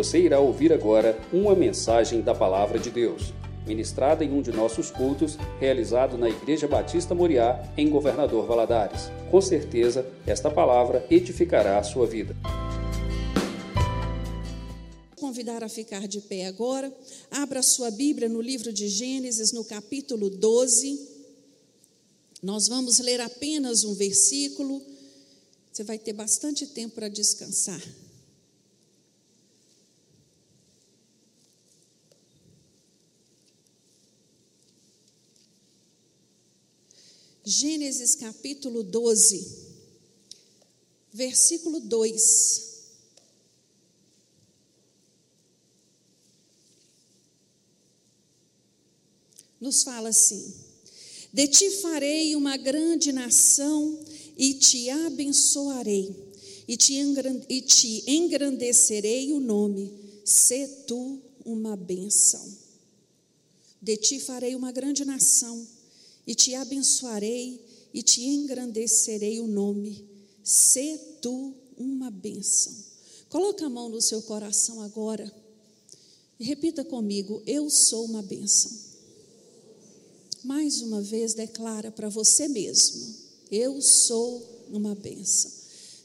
Você irá ouvir agora uma mensagem da Palavra de Deus, ministrada em um de nossos cultos, realizado na Igreja Batista Moriá, em Governador Valadares. Com certeza, esta palavra edificará a sua vida. Convidar a ficar de pé agora. Abra sua Bíblia no livro de Gênesis, no capítulo 12. Nós vamos ler apenas um versículo. Você vai ter bastante tempo para descansar. Gênesis capítulo 12, versículo 2. Nos fala assim: De ti farei uma grande nação e te abençoarei, e te, e te engrandecerei o nome, se tu uma bênção. De ti farei uma grande nação e te abençoarei e te engrandecerei o nome. Se tu uma bênção. Coloca a mão no seu coração agora e repita comigo: Eu sou uma bênção. Mais uma vez, declara para você mesmo: Eu sou uma bênção.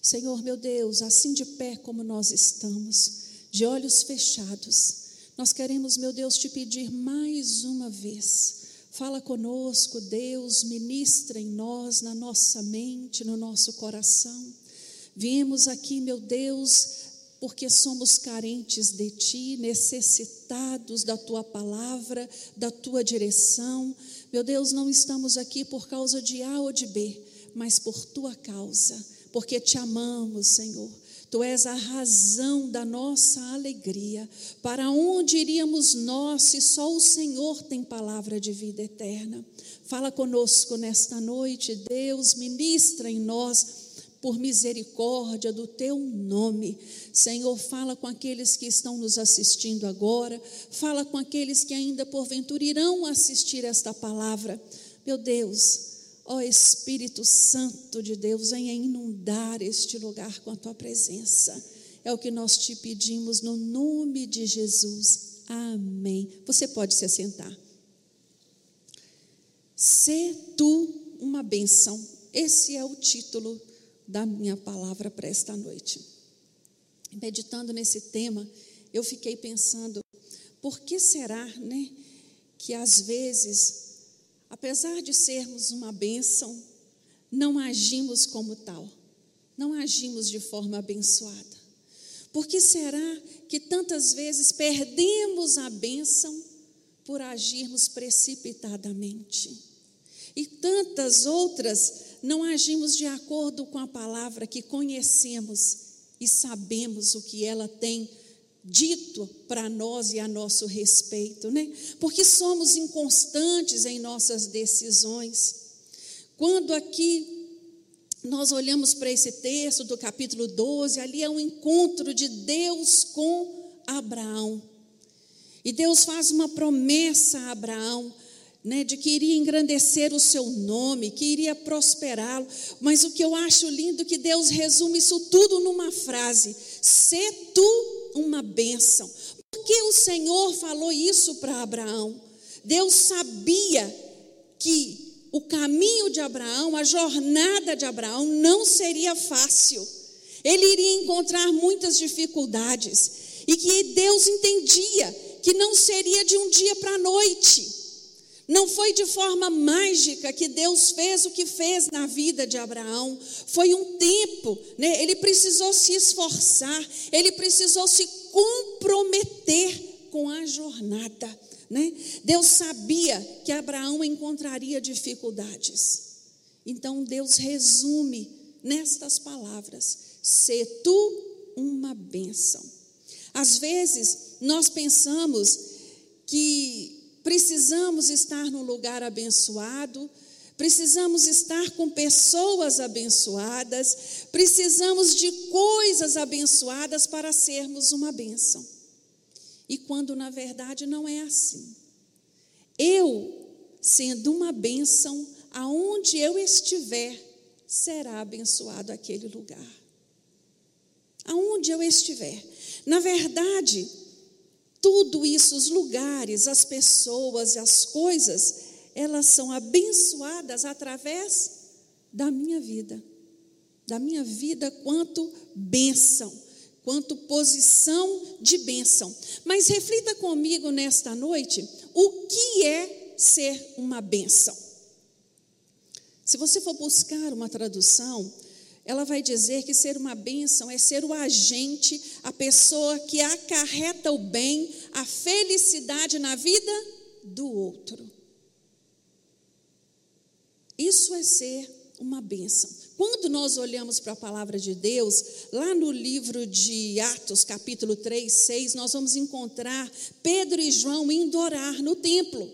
Senhor meu Deus, assim de pé como nós estamos, de olhos fechados, nós queremos, meu Deus, te pedir mais uma vez Fala conosco, Deus, ministra em nós, na nossa mente, no nosso coração. Viemos aqui, meu Deus, porque somos carentes de Ti, necessitados da Tua palavra, da Tua direção. Meu Deus, não estamos aqui por causa de A ou de B, mas por Tua causa, porque Te amamos, Senhor Tu és a razão da nossa alegria. Para onde iríamos nós se só o Senhor tem palavra de vida eterna? Fala conosco nesta noite, Deus, ministra em nós por misericórdia do teu nome. Senhor, fala com aqueles que estão nos assistindo agora, fala com aqueles que ainda porventura irão assistir esta palavra. Meu Deus, Ó oh, Espírito Santo de Deus, venha inundar este lugar com a tua presença. É o que nós te pedimos no nome de Jesus. Amém. Você pode se assentar. Se tu uma bênção. Esse é o título da minha palavra para esta noite. Meditando nesse tema, eu fiquei pensando, por que será, né, que às vezes apesar de sermos uma bênção, não agimos como tal, não agimos de forma abençoada. Por que será que tantas vezes perdemos a bênção por agirmos precipitadamente? E tantas outras não agimos de acordo com a palavra que conhecemos e sabemos o que ela tem dito para nós e a nosso respeito, né? Porque somos inconstantes em nossas decisões. Quando aqui nós olhamos para esse texto do capítulo 12, ali é um encontro de Deus com Abraão. E Deus faz uma promessa a Abraão, né, de que iria engrandecer o seu nome, que iria prosperá-lo. Mas o que eu acho lindo é que Deus resume isso tudo numa frase: "Se tu uma bênção. Por que o Senhor falou isso para Abraão? Deus sabia que o caminho de Abraão, a jornada de Abraão não seria fácil. Ele iria encontrar muitas dificuldades e que Deus entendia que não seria de um dia para a noite. Não foi de forma mágica que Deus fez o que fez na vida de Abraão. Foi um tempo, né? ele precisou se esforçar, ele precisou se comprometer com a jornada. Né? Deus sabia que Abraão encontraria dificuldades. Então Deus resume nestas palavras: se tu uma bênção. Às vezes nós pensamos que precisamos estar num lugar abençoado, precisamos estar com pessoas abençoadas, precisamos de coisas abençoadas para sermos uma bênção. E quando na verdade não é assim. Eu, sendo uma bênção, aonde eu estiver, será abençoado aquele lugar. Aonde eu estiver. Na verdade, tudo isso, os lugares, as pessoas, as coisas, elas são abençoadas através da minha vida, da minha vida quanto bênção, quanto posição de bênção. Mas reflita comigo nesta noite o que é ser uma bênção. Se você for buscar uma tradução, ela vai dizer que ser uma bênção é ser o agente, a pessoa que acarreta o bem, a felicidade na vida do outro. Isso é ser uma bênção. Quando nós olhamos para a palavra de Deus, lá no livro de Atos, capítulo 3, 6, nós vamos encontrar Pedro e João indo orar no templo.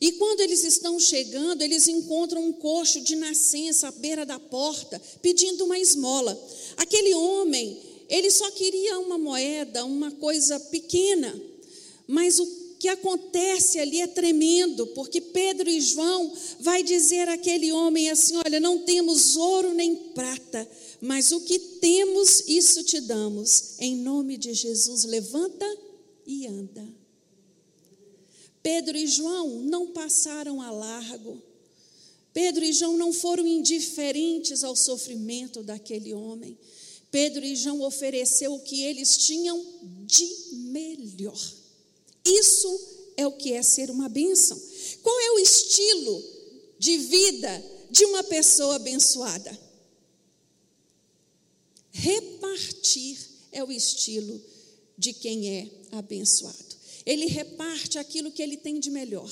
E quando eles estão chegando, eles encontram um coxo de nascença à beira da porta, pedindo uma esmola. Aquele homem, ele só queria uma moeda, uma coisa pequena, mas o que acontece ali é tremendo, porque Pedro e João vai dizer àquele homem assim: "Olha, não temos ouro nem prata, mas o que temos, isso te damos. Em nome de Jesus, levanta e anda." Pedro e João não passaram a largo. Pedro e João não foram indiferentes ao sofrimento daquele homem. Pedro e João ofereceu o que eles tinham de melhor. Isso é o que é ser uma bênção. Qual é o estilo de vida de uma pessoa abençoada? Repartir é o estilo de quem é abençoado. Ele reparte aquilo que ele tem de melhor.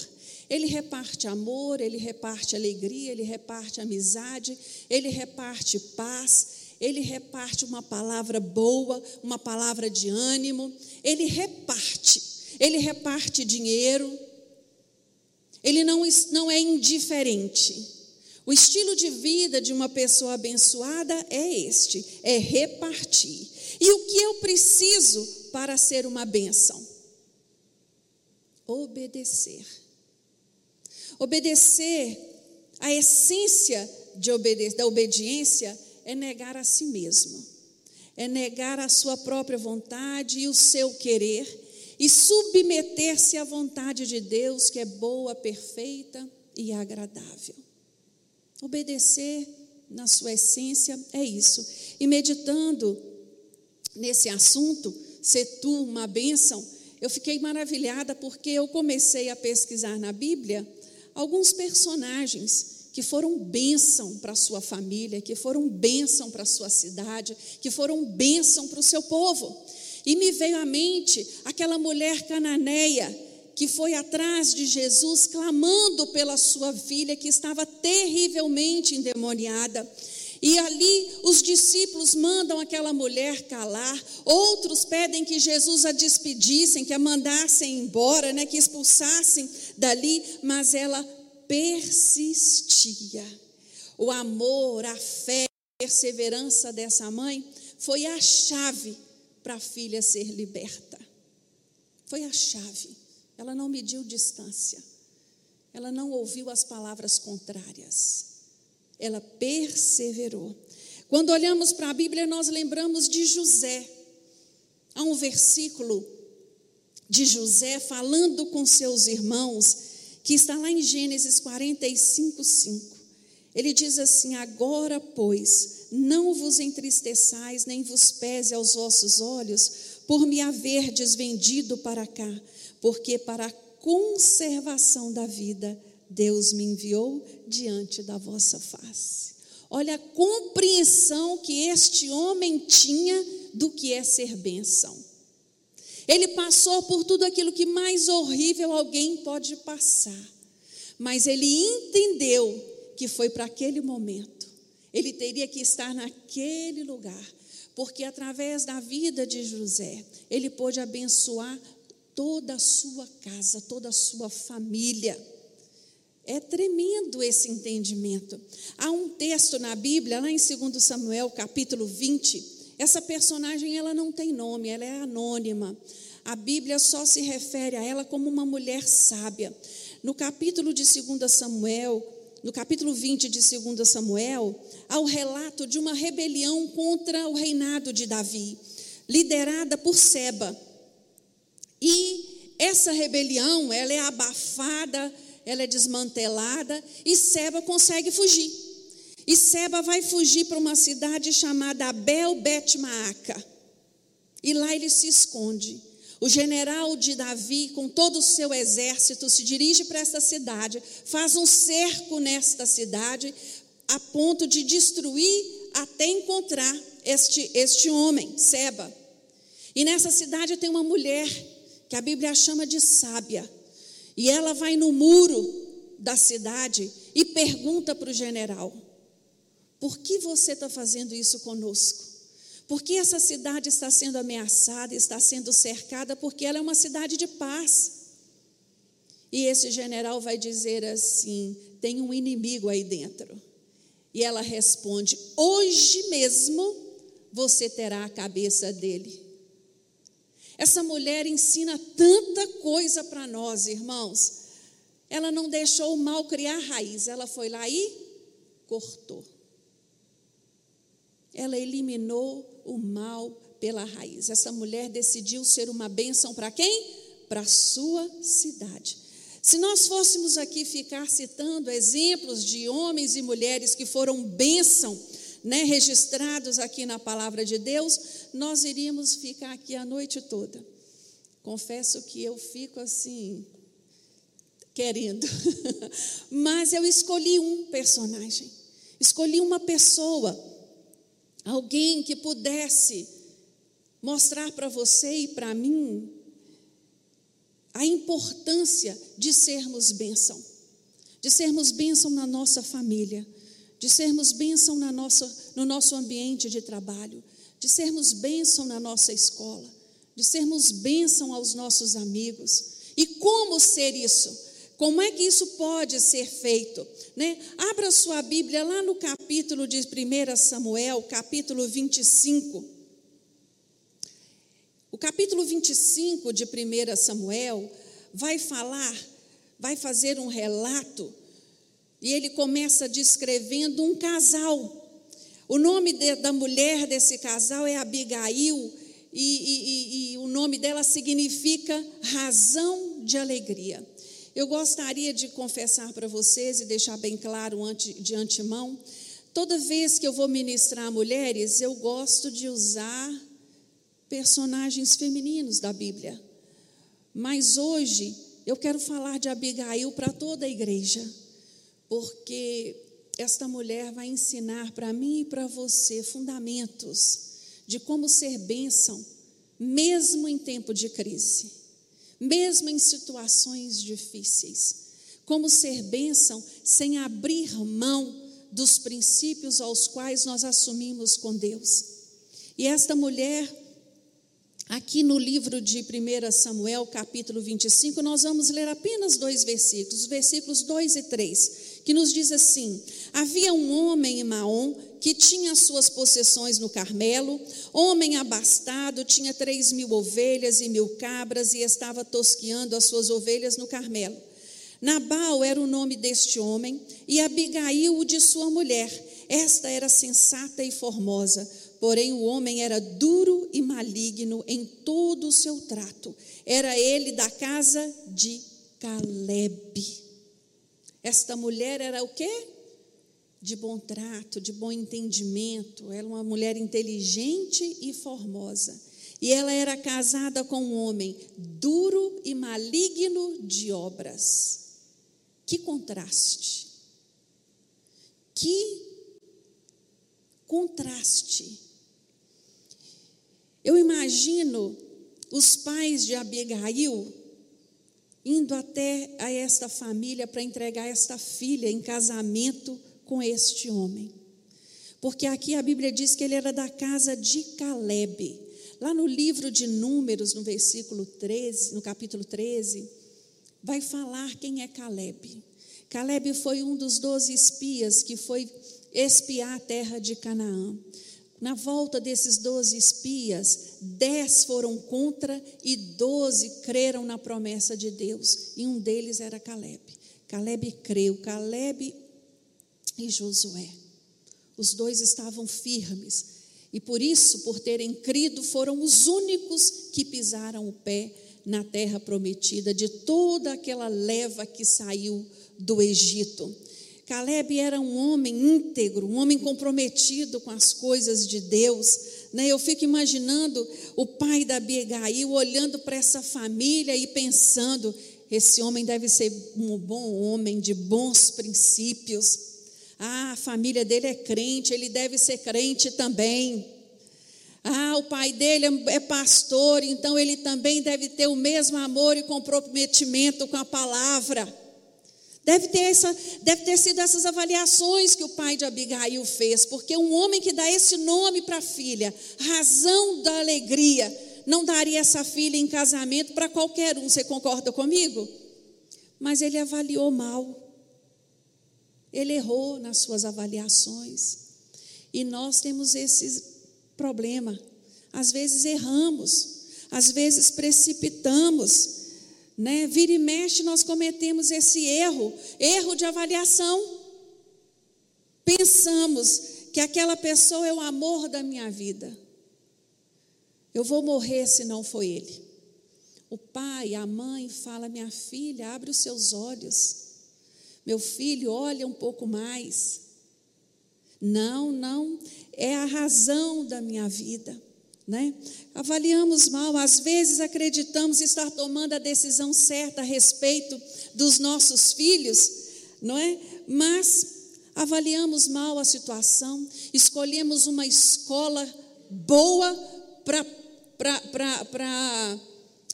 Ele reparte amor, ele reparte alegria, ele reparte amizade, ele reparte paz, ele reparte uma palavra boa, uma palavra de ânimo, ele reparte, ele reparte dinheiro, ele não, não é indiferente. O estilo de vida de uma pessoa abençoada é este: é repartir. E o que eu preciso para ser uma bênção? Obedecer. Obedecer, a essência de obede da obediência é negar a si mesmo, é negar a sua própria vontade e o seu querer e submeter-se à vontade de Deus, que é boa, perfeita e agradável. Obedecer, na sua essência, é isso. E meditando nesse assunto, ser tu uma bênção, eu fiquei maravilhada porque eu comecei a pesquisar na Bíblia alguns personagens que foram bênção para a sua família, que foram bênção para a sua cidade, que foram bênção para o seu povo. E me veio à mente aquela mulher cananeia que foi atrás de Jesus clamando pela sua filha que estava terrivelmente endemoniada. E ali os discípulos mandam aquela mulher calar, outros pedem que Jesus a despedissem, que a mandassem embora, né, que expulsassem dali, mas ela persistia. O amor, a fé, a perseverança dessa mãe foi a chave para a filha ser liberta. Foi a chave. Ela não mediu distância. Ela não ouviu as palavras contrárias ela perseverou. Quando olhamos para a Bíblia, nós lembramos de José. Há um versículo de José falando com seus irmãos, que está lá em Gênesis 45, 5. Ele diz assim: Agora, pois, não vos entristeçais, nem vos pese aos vossos olhos, por me haver desvendido para cá, porque para a conservação da vida Deus me enviou diante da vossa face. Olha a compreensão que este homem tinha do que é ser bênção. Ele passou por tudo aquilo que mais horrível alguém pode passar, mas ele entendeu que foi para aquele momento. Ele teria que estar naquele lugar, porque através da vida de José, ele pôde abençoar toda a sua casa, toda a sua família. É tremendo esse entendimento. Há um texto na Bíblia, lá em 2 Samuel, capítulo 20, essa personagem ela não tem nome, ela é anônima. A Bíblia só se refere a ela como uma mulher sábia. No capítulo de 2 Samuel, no capítulo 20 de 2 Samuel, há o relato de uma rebelião contra o reinado de Davi. liderada por Seba. E essa rebelião, ela é abafada, ela é desmantelada e Seba consegue fugir. E Seba vai fugir para uma cidade chamada Abel Bet Maaca. E lá ele se esconde. O general de Davi, com todo o seu exército, se dirige para essa cidade, faz um cerco nesta cidade, a ponto de destruir até encontrar este, este homem, Seba. E nessa cidade tem uma mulher que a Bíblia chama de sábia. E ela vai no muro da cidade e pergunta para o general: Por que você está fazendo isso conosco? Porque essa cidade está sendo ameaçada, está sendo cercada, porque ela é uma cidade de paz. E esse general vai dizer assim: tem um inimigo aí dentro. E ela responde: hoje mesmo você terá a cabeça dele. Essa mulher ensina tanta coisa para nós, irmãos. Ela não deixou o mal criar raiz, ela foi lá e cortou. Ela eliminou o mal pela raiz. Essa mulher decidiu ser uma bênção para quem? Para a sua cidade. Se nós fôssemos aqui ficar citando exemplos de homens e mulheres que foram bênção, né, registrados aqui na palavra de Deus, nós iríamos ficar aqui a noite toda. Confesso que eu fico assim, querendo. Mas eu escolhi um personagem, escolhi uma pessoa alguém que pudesse mostrar para você e para mim a importância de sermos bênção, de sermos bênção na nossa família, de sermos bênção na nossa, no nosso ambiente de trabalho, de sermos bênção na nossa escola, de sermos bênção aos nossos amigos. E como ser isso? Como é que isso pode ser feito? Né? Abra sua Bíblia lá no capítulo de 1 Samuel, capítulo 25. O capítulo 25 de 1 Samuel vai falar, vai fazer um relato, e ele começa descrevendo um casal. O nome de, da mulher desse casal é Abigail, e, e, e o nome dela significa razão de alegria. Eu gostaria de confessar para vocês e deixar bem claro de antemão: toda vez que eu vou ministrar mulheres, eu gosto de usar personagens femininos da Bíblia. Mas hoje eu quero falar de Abigail para toda a igreja, porque esta mulher vai ensinar para mim e para você fundamentos de como ser bênção, mesmo em tempo de crise mesmo em situações difíceis. Como ser bênção sem abrir mão dos princípios aos quais nós assumimos com Deus. E esta mulher, aqui no livro de 1 Samuel, capítulo 25, nós vamos ler apenas dois versículos, os versículos 2 e 3, que nos diz assim: Havia um homem em Maom que tinha suas possessões no Carmelo, homem abastado, tinha três mil ovelhas e mil cabras e estava tosqueando as suas ovelhas no Carmelo. Nabal era o nome deste homem e Abigail o de sua mulher. Esta era sensata e formosa, porém o homem era duro e maligno em todo o seu trato. Era ele da casa de Caleb. Esta mulher era o quê? De bom trato, de bom entendimento. Era uma mulher inteligente e formosa. E ela era casada com um homem duro e maligno de obras. Que contraste! Que contraste! Eu imagino os pais de Abigail indo até a esta família para entregar esta filha em casamento com este homem. Porque aqui a Bíblia diz que ele era da casa de Caleb. Lá no livro de Números, no versículo 13, no capítulo 13, vai falar quem é Caleb. Caleb foi um dos doze espias que foi espiar a terra de Canaã. Na volta desses doze espias, dez foram contra e doze creram na promessa de Deus. E um deles era Caleb. Caleb creu. Caleb e Josué. Os dois estavam firmes. E por isso, por terem crido, foram os únicos que pisaram o pé na terra prometida de toda aquela leva que saiu do Egito. Caleb era um homem íntegro, um homem comprometido com as coisas de Deus. Né? Eu fico imaginando o pai da Abigail olhando para essa família e pensando: esse homem deve ser um bom homem, de bons princípios. Ah, a família dele é crente, ele deve ser crente também. Ah, o pai dele é, é pastor, então ele também deve ter o mesmo amor e comprometimento com a palavra. Deve ter, essa, deve ter sido essas avaliações que o pai de Abigail fez, porque um homem que dá esse nome para a filha, razão da alegria, não daria essa filha em casamento para qualquer um. Você concorda comigo? Mas ele avaliou mal. Ele errou nas suas avaliações. E nós temos esse problema. Às vezes erramos, às vezes precipitamos né? Vira e mexe, nós cometemos esse erro, erro de avaliação. Pensamos que aquela pessoa é o amor da minha vida. Eu vou morrer se não for ele. O pai, a mãe fala: minha filha, abre os seus olhos. Meu filho, olha um pouco mais. Não, não, é a razão da minha vida. Né? Avaliamos mal, às vezes acreditamos estar tomando a decisão certa a respeito dos nossos filhos, não é? Mas avaliamos mal a situação, escolhemos uma escola boa para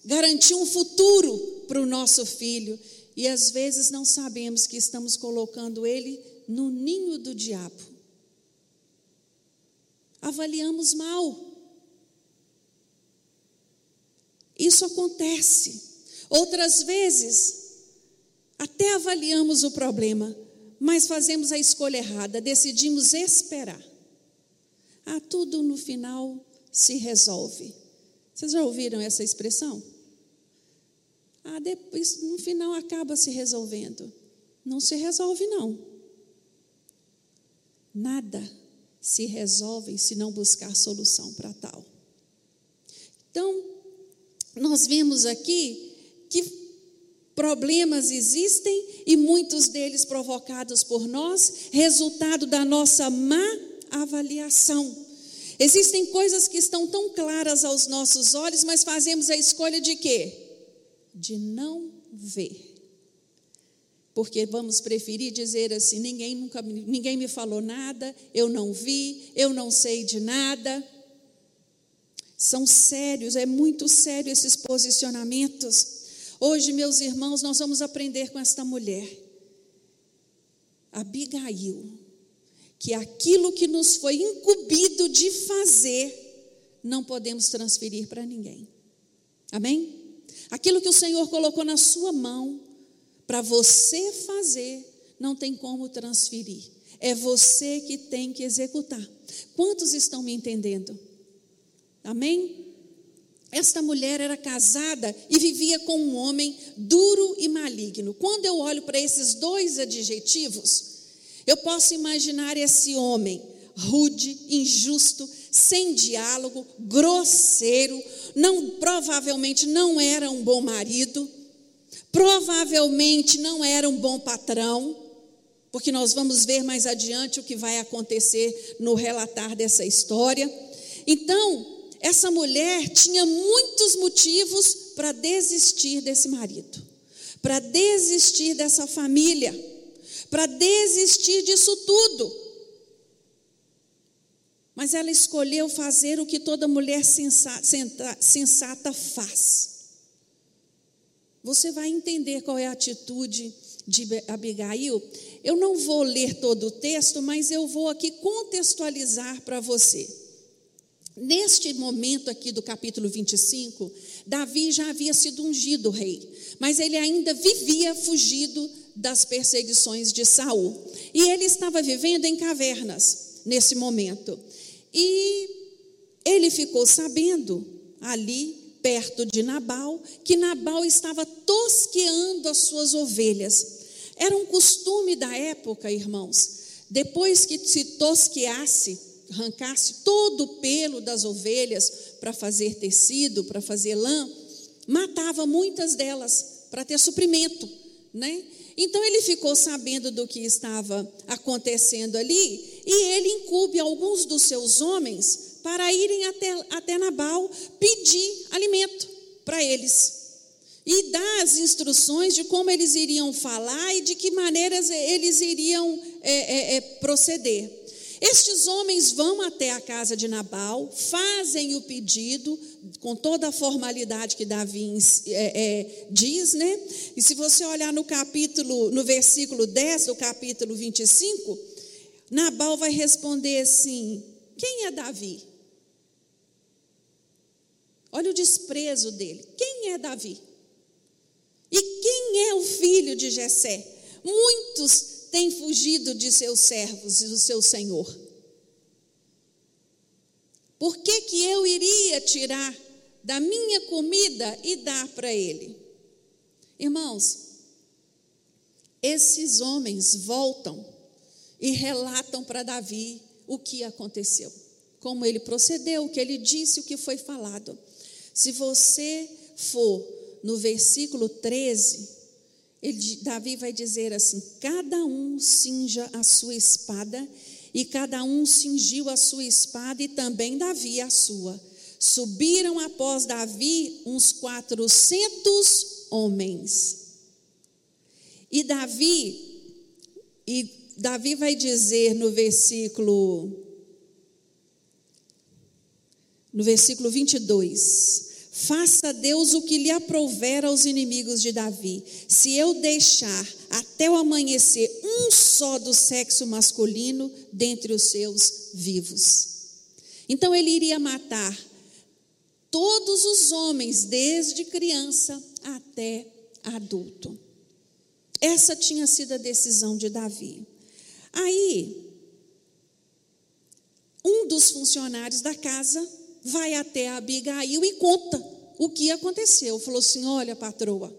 garantir um futuro para o nosso filho, e às vezes não sabemos que estamos colocando ele no ninho do diabo. Avaliamos mal. Isso acontece. Outras vezes, até avaliamos o problema, mas fazemos a escolha errada, decidimos esperar. Ah, tudo no final se resolve. Vocês já ouviram essa expressão? Ah, depois, no final acaba se resolvendo. Não se resolve, não. Nada se resolve se não buscar solução para tal. Então, nós vemos aqui que problemas existem e muitos deles provocados por nós, resultado da nossa má avaliação. Existem coisas que estão tão claras aos nossos olhos, mas fazemos a escolha de quê? De não ver. Porque vamos preferir dizer assim: ninguém nunca ninguém me falou nada, eu não vi, eu não sei de nada. São sérios, é muito sério esses posicionamentos. Hoje, meus irmãos, nós vamos aprender com esta mulher, Abigail, que aquilo que nos foi incumbido de fazer, não podemos transferir para ninguém. Amém? Aquilo que o Senhor colocou na sua mão para você fazer, não tem como transferir. É você que tem que executar. Quantos estão me entendendo? Amém? Esta mulher era casada e vivia com um homem duro e maligno. Quando eu olho para esses dois adjetivos, eu posso imaginar esse homem rude, injusto, sem diálogo, grosseiro, não provavelmente não era um bom marido, provavelmente não era um bom patrão, porque nós vamos ver mais adiante o que vai acontecer no relatar dessa história. Então, essa mulher tinha muitos motivos para desistir desse marido, para desistir dessa família, para desistir disso tudo. Mas ela escolheu fazer o que toda mulher sensata, faz. Você vai entender qual é a atitude de Abigail. Eu não vou ler todo o texto, mas eu vou aqui contextualizar para você. Neste momento aqui do capítulo 25, Davi já havia sido ungido rei, mas ele ainda vivia fugido das perseguições de Saul. E ele estava vivendo em cavernas nesse momento. E ele ficou sabendo ali perto de Nabal que Nabal estava tosqueando as suas ovelhas. Era um costume da época, irmãos, depois que se tosqueasse arrancasse todo o pelo das ovelhas para fazer tecido, para fazer lã, matava muitas delas para ter suprimento, né? Então ele ficou sabendo do que estava acontecendo ali e ele incube alguns dos seus homens para irem até, até Nabal pedir alimento para eles. E dar as instruções de como eles iriam falar e de que maneiras eles iriam é, é, é, proceder. Estes homens vão até a casa de Nabal, fazem o pedido, com toda a formalidade que Davi é, é, diz, né? E se você olhar no capítulo, no versículo 10 do capítulo 25, Nabal vai responder assim: Quem é Davi? Olha o desprezo dele. Quem é Davi? E quem é o filho de Jessé? Muitos tem fugido de seus servos e do seu senhor? Por que, que eu iria tirar da minha comida e dar para ele? Irmãos, esses homens voltam e relatam para Davi o que aconteceu, como ele procedeu, o que ele disse, o que foi falado. Se você for no versículo 13, ele, Davi vai dizer assim: cada um cinja a sua espada, e cada um cingiu a sua espada, e também Davi a sua. Subiram após Davi uns quatrocentos homens. E Davi, e Davi vai dizer no versículo, no versículo 22, Faça Deus o que lhe aprouver aos inimigos de Davi. Se eu deixar até o amanhecer um só do sexo masculino dentre os seus vivos. Então ele iria matar todos os homens, desde criança até adulto. Essa tinha sido a decisão de Davi. Aí, um dos funcionários da casa vai até a Abigail e conta o que aconteceu. Falou assim: Olha, patroa,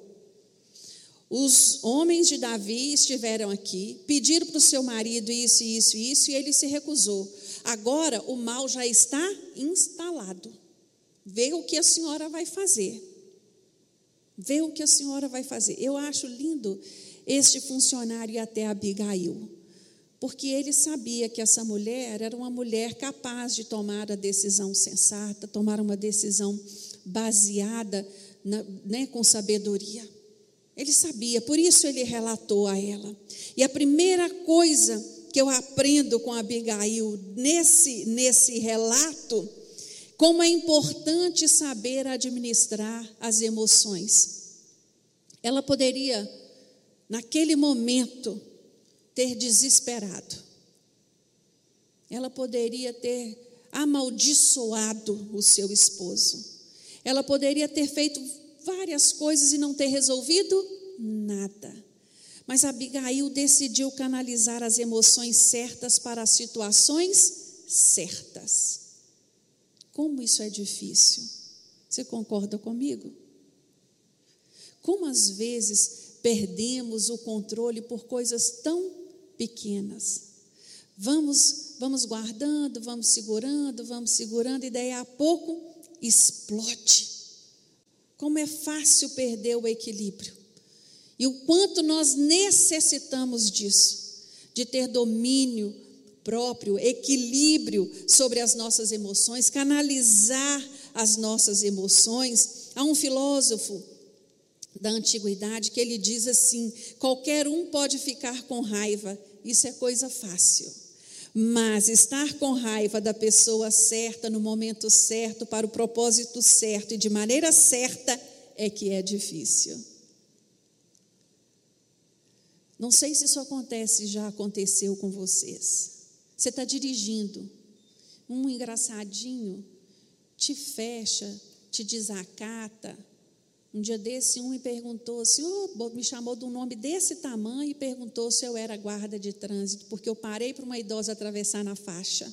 os homens de Davi estiveram aqui, pediram para o seu marido isso, isso, isso, e ele se recusou. Agora o mal já está instalado. Vê o que a senhora vai fazer. Vê o que a senhora vai fazer. Eu acho lindo este funcionário até Abigail porque ele sabia que essa mulher era uma mulher capaz de tomar a decisão sensata, tomar uma decisão baseada na, né, com sabedoria. Ele sabia, por isso ele relatou a ela. E a primeira coisa que eu aprendo com Abigail nesse, nesse relato, como é importante saber administrar as emoções. Ela poderia, naquele momento, ter desesperado. Ela poderia ter amaldiçoado o seu esposo. Ela poderia ter feito várias coisas e não ter resolvido nada. Mas Abigail decidiu canalizar as emoções certas para as situações certas. Como isso é difícil. Você concorda comigo? Como às vezes perdemos o controle por coisas tão pequenas. Vamos, vamos guardando, vamos segurando, vamos segurando, e daí a pouco explode. Como é fácil perder o equilíbrio. E o quanto nós necessitamos disso, de ter domínio próprio, equilíbrio sobre as nossas emoções, canalizar as nossas emoções. Há um filósofo da antiguidade que ele diz assim: qualquer um pode ficar com raiva, isso é coisa fácil. Mas estar com raiva da pessoa certa, no momento certo, para o propósito certo e de maneira certa, é que é difícil. Não sei se isso acontece, já aconteceu com vocês. Você está dirigindo, um engraçadinho te fecha, te desacata, um dia desse, um me perguntou, o senhor me chamou de um nome desse tamanho e perguntou se eu era guarda de trânsito, porque eu parei para uma idosa atravessar na faixa.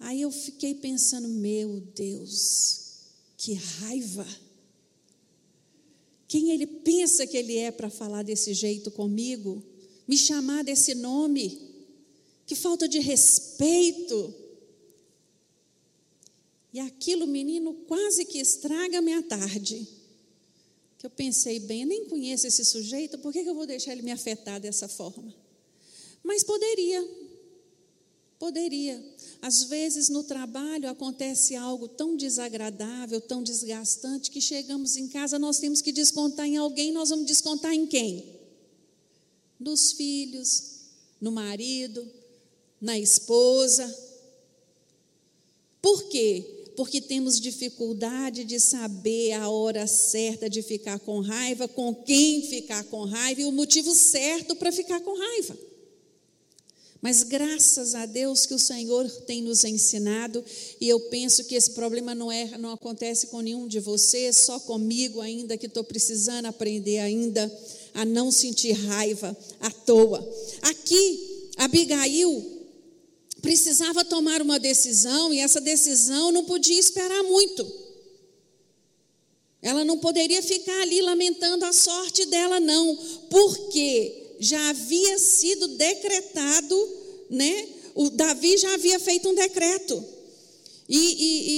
Aí eu fiquei pensando, meu Deus, que raiva. Quem ele pensa que ele é para falar desse jeito comigo? Me chamar desse nome? Que falta de respeito. E aquilo, menino, quase que estraga a minha tarde. Que eu pensei, bem, eu nem conheço esse sujeito, por que eu vou deixar ele me afetar dessa forma? Mas poderia, poderia. Às vezes no trabalho acontece algo tão desagradável, tão desgastante, que chegamos em casa, nós temos que descontar em alguém, nós vamos descontar em quem? Nos filhos, no marido, na esposa. Por quê? Porque temos dificuldade de saber a hora certa de ficar com raiva, com quem ficar com raiva e o motivo certo para ficar com raiva. Mas graças a Deus que o Senhor tem nos ensinado, e eu penso que esse problema não, é, não acontece com nenhum de vocês, só comigo ainda, que estou precisando aprender ainda a não sentir raiva à toa. Aqui, Abigail precisava tomar uma decisão, e essa decisão não podia esperar muito. Ela não poderia ficar ali lamentando a sorte dela, não, porque já havia sido decretado, né? O Davi já havia feito um decreto. E, e,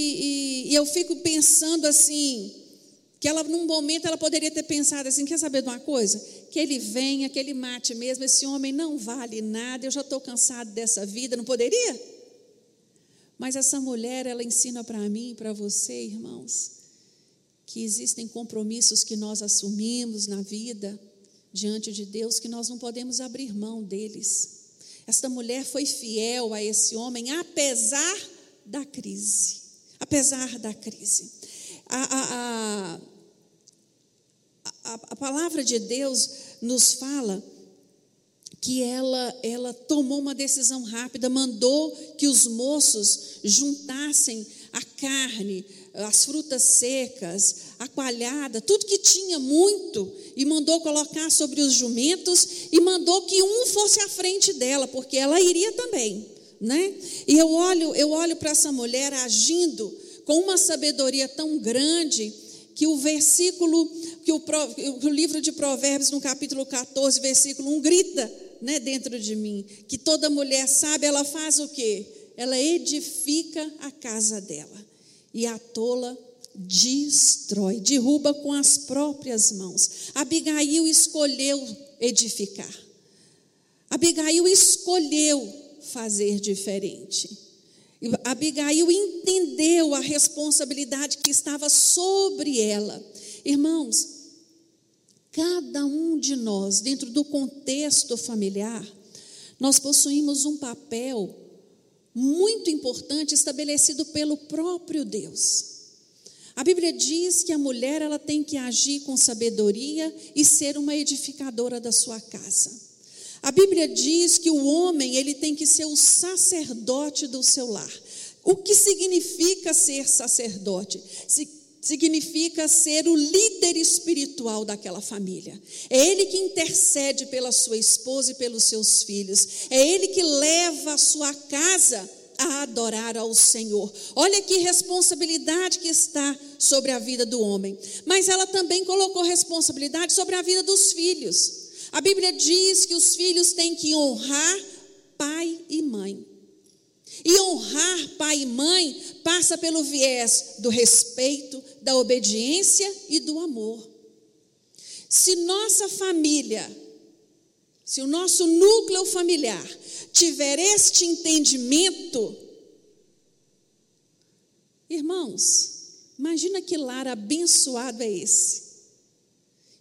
e, e, eu fico pensando assim, que ela, num momento, ela poderia ter pensado assim: quer saber de uma coisa? Que ele venha, que ele mate mesmo, esse homem não vale nada, eu já estou cansado dessa vida, não poderia? Mas essa mulher, ela ensina para mim para você, irmãos, que existem compromissos que nós assumimos na vida, diante de Deus que nós não podemos abrir mão deles. Esta mulher foi fiel a esse homem, apesar da crise. Apesar da crise. A, a, a, a, palavra de Deus nos fala que ela, ela tomou uma decisão rápida, mandou que os moços juntassem a carne, as frutas secas, a coalhada, tudo que tinha muito, e mandou colocar sobre os jumentos e mandou que um fosse à frente dela, porque ela iria também, né? E eu olho, eu olho para essa mulher agindo com uma sabedoria tão grande que o versículo, que o, que o livro de Provérbios, no capítulo 14, versículo 1, grita né, dentro de mim, que toda mulher sabe, ela faz o quê? Ela edifica a casa dela e a tola destrói, derruba com as próprias mãos. Abigail escolheu edificar. Abigail escolheu fazer diferente. Abigail entendeu a responsabilidade que estava sobre ela. Irmãos, cada um de nós, dentro do contexto familiar, nós possuímos um papel muito importante estabelecido pelo próprio Deus. A Bíblia diz que a mulher ela tem que agir com sabedoria e ser uma edificadora da sua casa. A Bíblia diz que o homem ele tem que ser o sacerdote do seu lar. O que significa ser sacerdote? significa ser o líder espiritual daquela família. É ele que intercede pela sua esposa e pelos seus filhos. É ele que leva a sua casa a adorar ao Senhor. Olha que responsabilidade que está sobre a vida do homem. Mas ela também colocou responsabilidade sobre a vida dos filhos. A Bíblia diz que os filhos têm que honrar pai e mãe. E honrar pai e mãe passa pelo viés do respeito, da obediência e do amor. Se nossa família, se o nosso núcleo familiar tiver este entendimento, irmãos, imagina que lar abençoado é esse.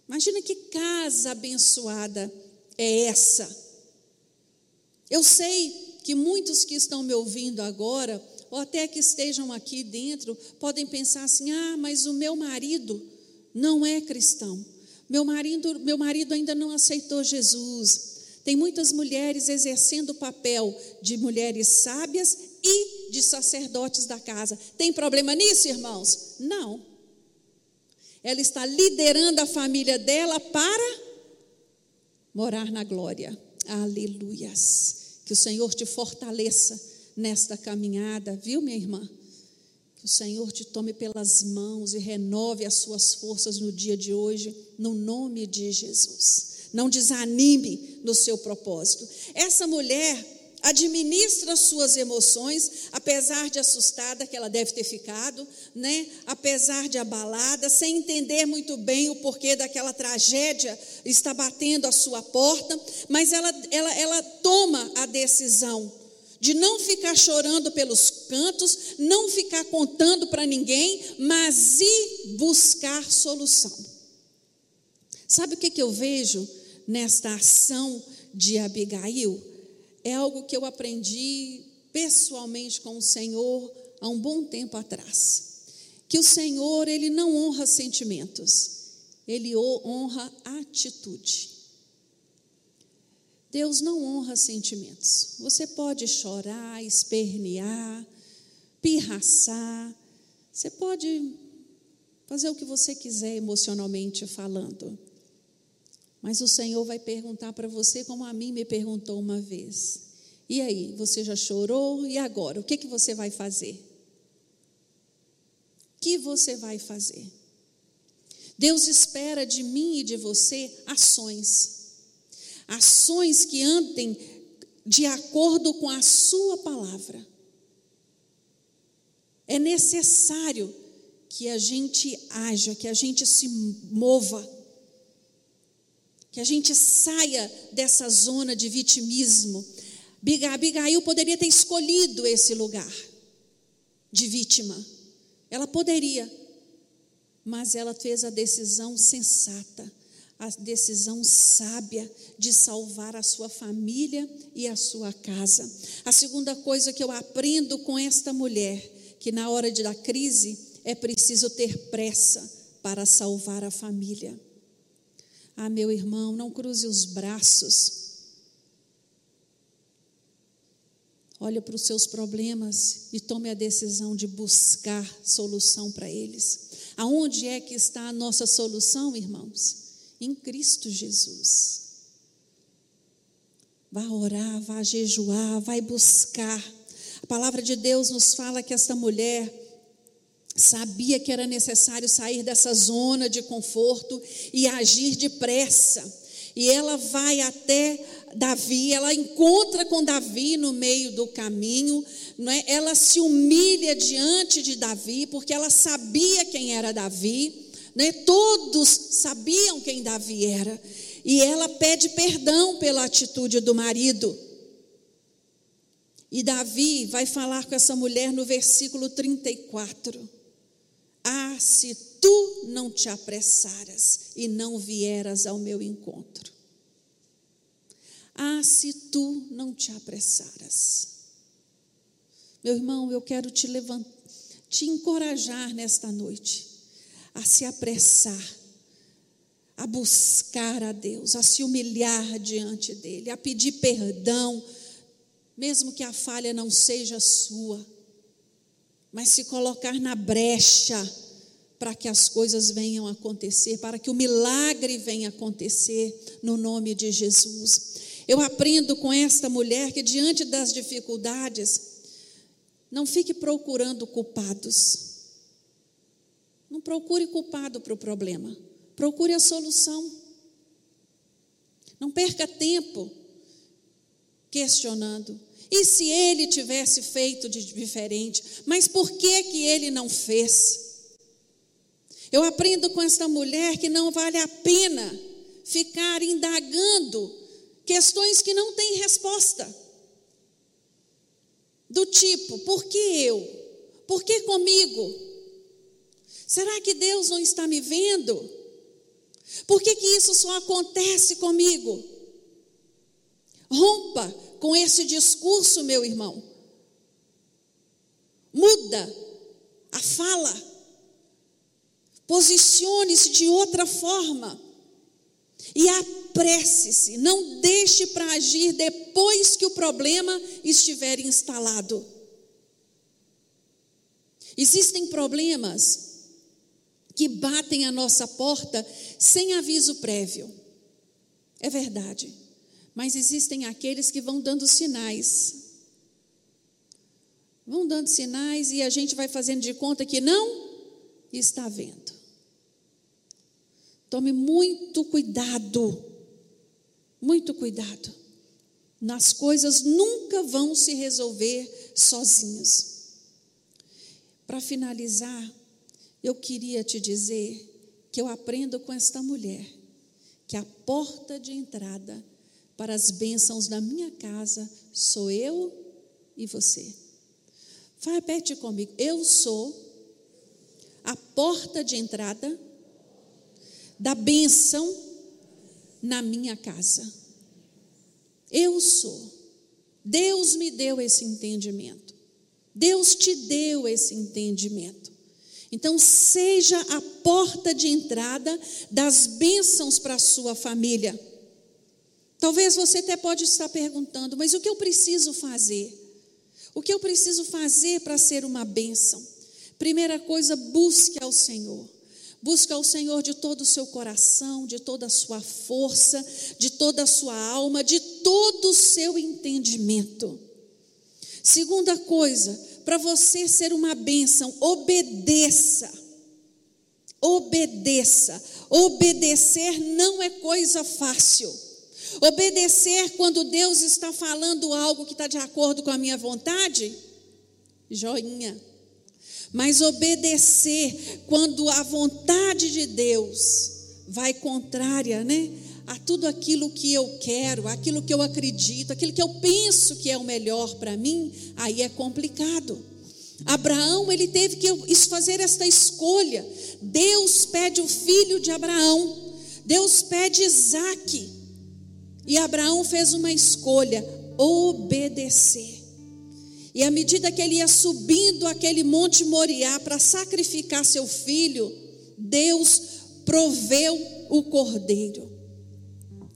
Imagina que casa abençoada é essa. Eu sei que muitos que estão me ouvindo agora, ou até que estejam aqui dentro, podem pensar assim: ah, mas o meu marido não é cristão. Meu marido, meu marido ainda não aceitou Jesus. Tem muitas mulheres exercendo o papel de mulheres sábias e de sacerdotes da casa. Tem problema nisso, irmãos? Não. Ela está liderando a família dela para morar na glória. Aleluias. Que o Senhor te fortaleça nesta caminhada, viu, minha irmã? Que o Senhor te tome pelas mãos e renove as suas forças no dia de hoje, no nome de Jesus. Não desanime no seu propósito. Essa mulher, administra suas emoções, apesar de assustada que ela deve ter ficado, né? Apesar de abalada, sem entender muito bem o porquê daquela tragédia está batendo a sua porta, mas ela, ela, ela toma a decisão de não ficar chorando pelos cantos, não ficar contando para ninguém, mas ir buscar solução. Sabe o que, que eu vejo nesta ação de Abigail? É algo que eu aprendi pessoalmente com o Senhor há um bom tempo atrás. Que o Senhor, ele não honra sentimentos, ele honra atitude. Deus não honra sentimentos. Você pode chorar, espernear, pirraçar, você pode fazer o que você quiser emocionalmente falando. Mas o Senhor vai perguntar para você, como a mim me perguntou uma vez: E aí, você já chorou? E agora? O que, que você vai fazer? O que você vai fazer? Deus espera de mim e de você ações. Ações que andem de acordo com a Sua palavra. É necessário que a gente haja, que a gente se mova que a gente saia dessa zona de vitimismo. Abigail poderia ter escolhido esse lugar de vítima. Ela poderia, mas ela fez a decisão sensata, a decisão sábia de salvar a sua família e a sua casa. A segunda coisa que eu aprendo com esta mulher, que na hora da crise é preciso ter pressa para salvar a família. Ah, meu irmão, não cruze os braços. Olhe para os seus problemas e tome a decisão de buscar solução para eles. Aonde é que está a nossa solução, irmãos? Em Cristo Jesus. Vá orar, vá jejuar, vai buscar. A palavra de Deus nos fala que esta mulher sabia que era necessário sair dessa zona de conforto e agir depressa. E ela vai até Davi, ela encontra com Davi no meio do caminho, não é? ela se humilha diante de Davi, porque ela sabia quem era Davi, né? todos sabiam quem Davi era, e ela pede perdão pela atitude do marido. E Davi vai falar com essa mulher no versículo 34. Ah, se tu não te apressaras e não vieras ao meu encontro. Ah, se tu não te apressaras. Meu irmão, eu quero te levantar, te encorajar nesta noite a se apressar, a buscar a Deus, a se humilhar diante dEle, a pedir perdão, mesmo que a falha não seja sua mas se colocar na brecha para que as coisas venham a acontecer, para que o milagre venha a acontecer no nome de Jesus. Eu aprendo com esta mulher que diante das dificuldades, não fique procurando culpados. Não procure culpado para o problema. Procure a solução. Não perca tempo questionando. E se ele tivesse feito de diferente? Mas por que que ele não fez? Eu aprendo com esta mulher que não vale a pena ficar indagando questões que não têm resposta. Do tipo, por que eu? Por que comigo? Será que Deus não está me vendo? Por que, que isso só acontece comigo? Rompa com esse discurso, meu irmão. Muda a fala. Posicione-se de outra forma. E apresse-se. Não deixe para agir depois que o problema estiver instalado. Existem problemas que batem a nossa porta sem aviso prévio. É verdade. Mas existem aqueles que vão dando sinais. Vão dando sinais e a gente vai fazendo de conta que não está vendo. Tome muito cuidado, muito cuidado. Nas coisas nunca vão se resolver sozinhos. Para finalizar, eu queria te dizer que eu aprendo com esta mulher que a porta de entrada para as bênçãos da minha casa sou eu e você. Repete comigo. Eu sou a porta de entrada da bênção na minha casa. Eu sou. Deus me deu esse entendimento. Deus te deu esse entendimento. Então, seja a porta de entrada das bênçãos para a sua família. Talvez você até pode estar perguntando, mas o que eu preciso fazer? O que eu preciso fazer para ser uma bênção? Primeira coisa, busque ao Senhor. Busque ao Senhor de todo o seu coração, de toda a sua força, de toda a sua alma, de todo o seu entendimento. Segunda coisa, para você ser uma bênção, obedeça. Obedeça. Obedecer não é coisa fácil. Obedecer quando Deus está falando algo que está de acordo com a minha vontade, joinha. Mas obedecer quando a vontade de Deus vai contrária, né? A tudo aquilo que eu quero, aquilo que eu acredito, aquilo que eu penso que é o melhor para mim, aí é complicado. Abraão, ele teve que fazer esta escolha. Deus pede o filho de Abraão. Deus pede Isaac. E Abraão fez uma escolha: obedecer. E à medida que ele ia subindo aquele monte Moriá para sacrificar seu filho, Deus proveu o cordeiro.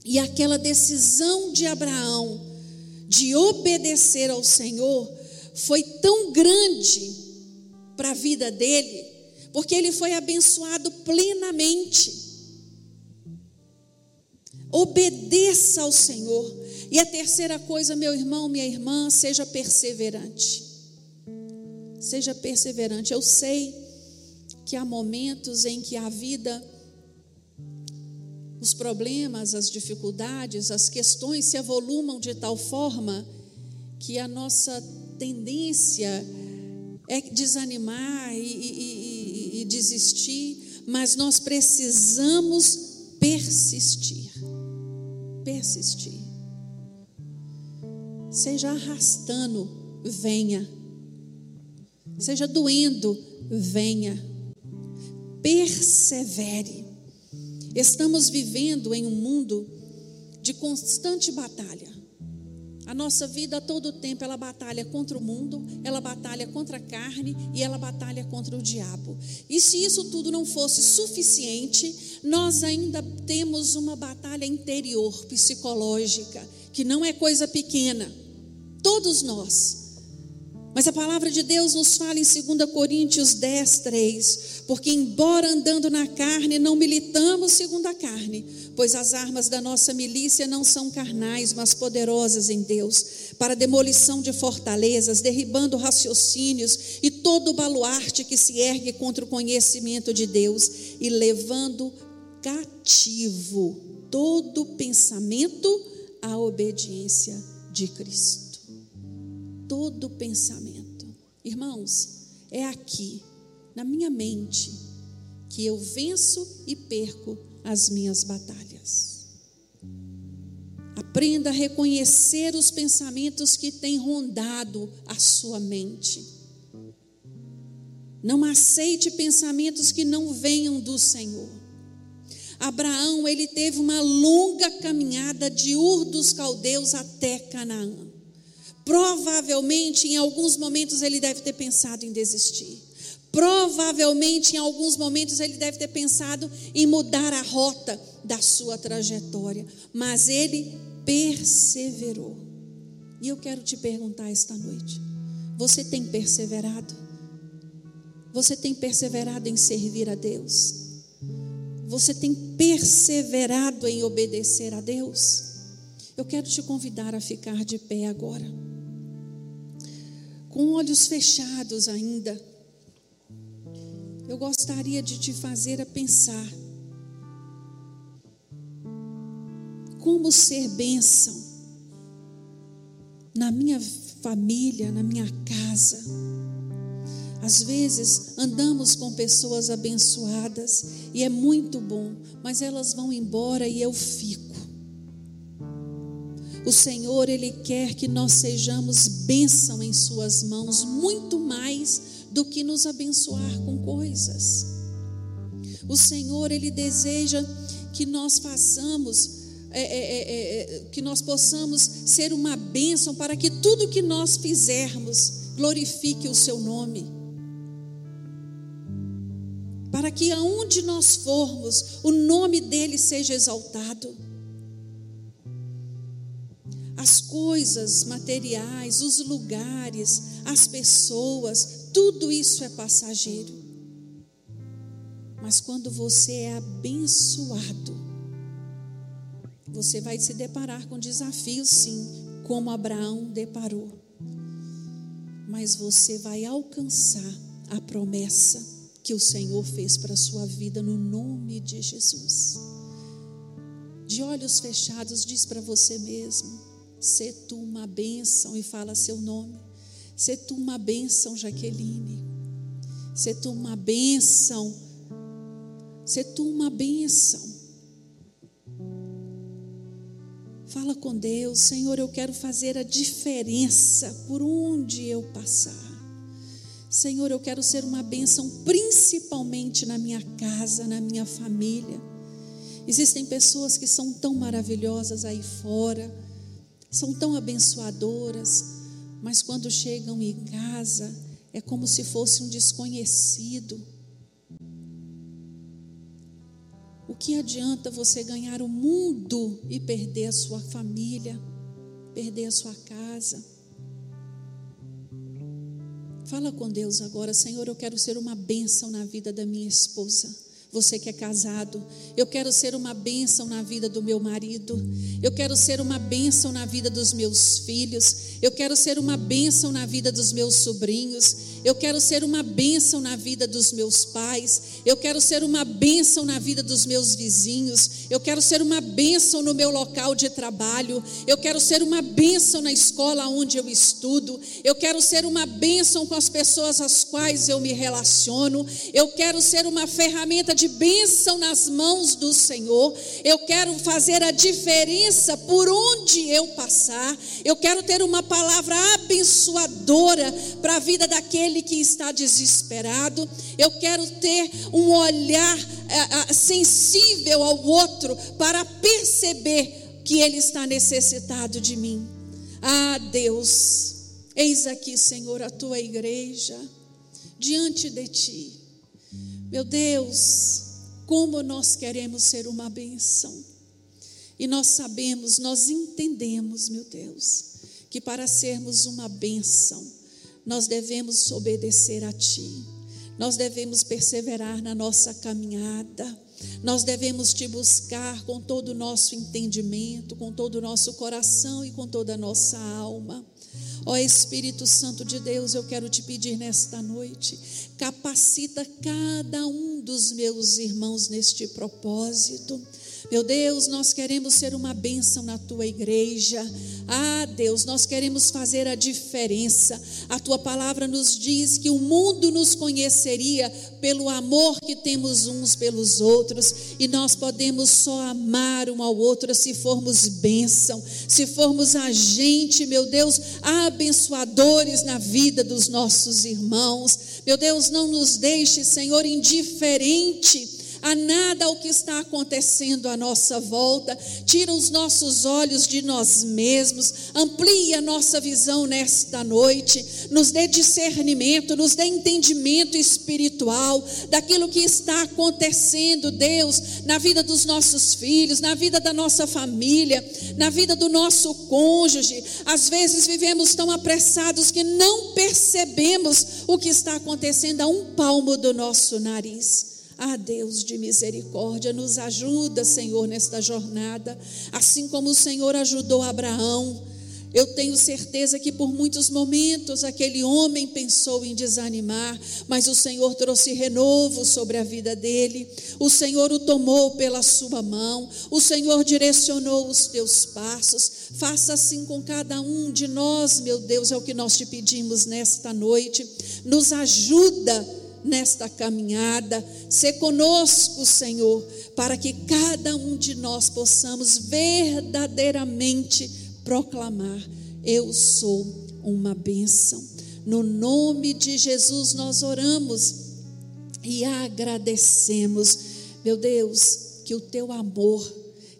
E aquela decisão de Abraão de obedecer ao Senhor foi tão grande para a vida dele, porque ele foi abençoado plenamente. Obedeça ao Senhor. E a terceira coisa, meu irmão, minha irmã, seja perseverante. Seja perseverante. Eu sei que há momentos em que a vida, os problemas, as dificuldades, as questões se avolumam de tal forma que a nossa tendência é desanimar e, e, e, e desistir, mas nós precisamos persistir. Persistir seja arrastando, venha. Seja doendo, venha. Persevere. Estamos vivendo em um mundo de constante batalha. A nossa vida a todo tempo ela batalha contra o mundo, ela batalha contra a carne e ela batalha contra o diabo. E se isso tudo não fosse suficiente, nós ainda temos uma batalha interior psicológica, que não é coisa pequena todos nós. Mas a palavra de Deus nos fala em 2 Coríntios 10, 3: Porque, embora andando na carne, não militamos segundo a carne, pois as armas da nossa milícia não são carnais, mas poderosas em Deus, para demolição de fortalezas, derribando raciocínios e todo o baluarte que se ergue contra o conhecimento de Deus, e levando cativo todo pensamento à obediência de Cristo todo pensamento. Irmãos, é aqui, na minha mente, que eu venço e perco as minhas batalhas. Aprenda a reconhecer os pensamentos que têm rondado a sua mente. Não aceite pensamentos que não venham do Senhor. Abraão, ele teve uma longa caminhada de Ur dos Caldeus até Canaã. Provavelmente, em alguns momentos, ele deve ter pensado em desistir. Provavelmente, em alguns momentos, ele deve ter pensado em mudar a rota da sua trajetória. Mas ele perseverou. E eu quero te perguntar esta noite: você tem perseverado? Você tem perseverado em servir a Deus? Você tem perseverado em obedecer a Deus? Eu quero te convidar a ficar de pé agora com olhos fechados ainda, eu gostaria de te fazer a pensar como ser bênção na minha família, na minha casa. Às vezes andamos com pessoas abençoadas e é muito bom, mas elas vão embora e eu fico. O Senhor, Ele quer que nós sejamos bênção em Suas mãos, muito mais do que nos abençoar com coisas. O Senhor, Ele deseja que nós façamos é, é, é, é, que nós possamos ser uma bênção para que tudo que nós fizermos glorifique o seu nome. Para que aonde nós formos, o nome dele seja exaltado. As coisas materiais, os lugares, as pessoas, tudo isso é passageiro. Mas quando você é abençoado, você vai se deparar com desafios, sim, como Abraão deparou. Mas você vai alcançar a promessa que o Senhor fez para a sua vida no nome de Jesus. De olhos fechados, diz para você mesmo: Sê tu uma bênção, e fala seu nome. Sê tu uma bênção, Jaqueline. Sê tu uma bênção. Sê tu uma bênção. Fala com Deus, Senhor, eu quero fazer a diferença por onde eu passar. Senhor, eu quero ser uma bênção, principalmente na minha casa, na minha família. Existem pessoas que são tão maravilhosas aí fora, são tão abençoadoras, mas quando chegam em casa, é como se fosse um desconhecido O que adianta você ganhar o mundo e perder a sua família, perder a sua casa? Fala com Deus agora, Senhor, eu quero ser uma bênção na vida da minha esposa. Você que é casado, eu quero ser uma bênção na vida do meu marido, eu quero ser uma bênção na vida dos meus filhos, eu quero ser uma bênção na vida dos meus sobrinhos, eu quero ser uma bênção na vida dos meus pais, eu quero ser uma bênção na vida dos meus vizinhos, eu quero ser uma bênção no meu local de trabalho, eu quero ser uma bênção na escola onde eu estudo, eu quero ser uma bênção com as pessoas às quais eu me relaciono, eu quero ser uma ferramenta de bênção nas mãos do Senhor, eu quero fazer a diferença por onde eu passar, eu quero ter uma palavra abençoadora para a vida daquele aquele que está desesperado. Eu quero ter um olhar é, sensível ao outro para perceber que ele está necessitado de mim. Ah, Deus, eis aqui, Senhor, a tua igreja diante de ti. Meu Deus, como nós queremos ser uma benção. E nós sabemos, nós entendemos, meu Deus, que para sermos uma benção, nós devemos obedecer a Ti, nós devemos perseverar na nossa caminhada, nós devemos te buscar com todo o nosso entendimento, com todo o nosso coração e com toda a nossa alma. Ó Espírito Santo de Deus, eu quero te pedir nesta noite, capacita cada um dos meus irmãos neste propósito meu Deus, nós queremos ser uma bênção na tua igreja. Ah, Deus, nós queremos fazer a diferença. A tua palavra nos diz que o mundo nos conheceria pelo amor que temos uns pelos outros, e nós podemos só amar um ao outro se formos bênção, se formos agente, meu Deus, abençoadores na vida dos nossos irmãos. Meu Deus, não nos deixe, Senhor, indiferente a nada o que está acontecendo à nossa volta, tira os nossos olhos de nós mesmos, amplia nossa visão nesta noite, nos dê discernimento, nos dê entendimento espiritual daquilo que está acontecendo, Deus, na vida dos nossos filhos, na vida da nossa família, na vida do nosso cônjuge. Às vezes vivemos tão apressados que não percebemos o que está acontecendo a um palmo do nosso nariz. Ah, Deus de misericórdia, nos ajuda, Senhor, nesta jornada, assim como o Senhor ajudou Abraão. Eu tenho certeza que por muitos momentos aquele homem pensou em desanimar, mas o Senhor trouxe renovo sobre a vida dele. O Senhor o tomou pela sua mão, o Senhor direcionou os teus passos. Faça assim com cada um de nós, meu Deus, é o que nós te pedimos nesta noite. Nos ajuda nesta caminhada. Se conosco, Senhor, para que cada um de nós possamos verdadeiramente proclamar: Eu sou uma bênção. No nome de Jesus nós oramos e agradecemos, meu Deus, que o teu amor,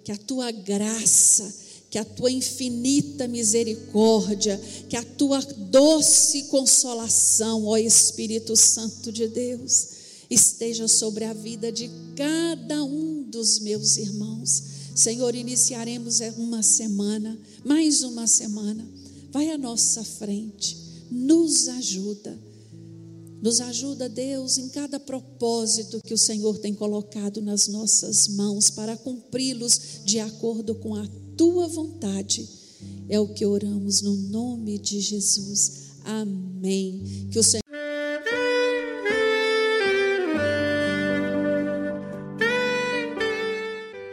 que a tua graça, que a tua infinita misericórdia, que a tua doce consolação, ó Espírito Santo de Deus, esteja sobre a vida de cada um dos meus irmãos Senhor, iniciaremos uma semana, mais uma semana. Vai à nossa frente, nos ajuda. Nos ajuda, Deus, em cada propósito que o Senhor tem colocado nas nossas mãos para cumpri-los de acordo com a tua vontade. É o que oramos no nome de Jesus. Amém. Que o Senhor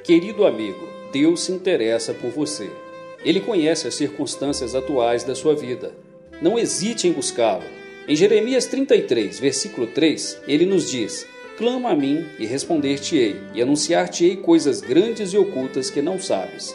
Querido amigo, Deus se interessa por você. Ele conhece as circunstâncias atuais da sua vida. Não hesite em buscá-lo. Em Jeremias 33, versículo 3, ele nos diz: Clama a mim e responder-te-ei, e anunciar-te-ei coisas grandes e ocultas que não sabes.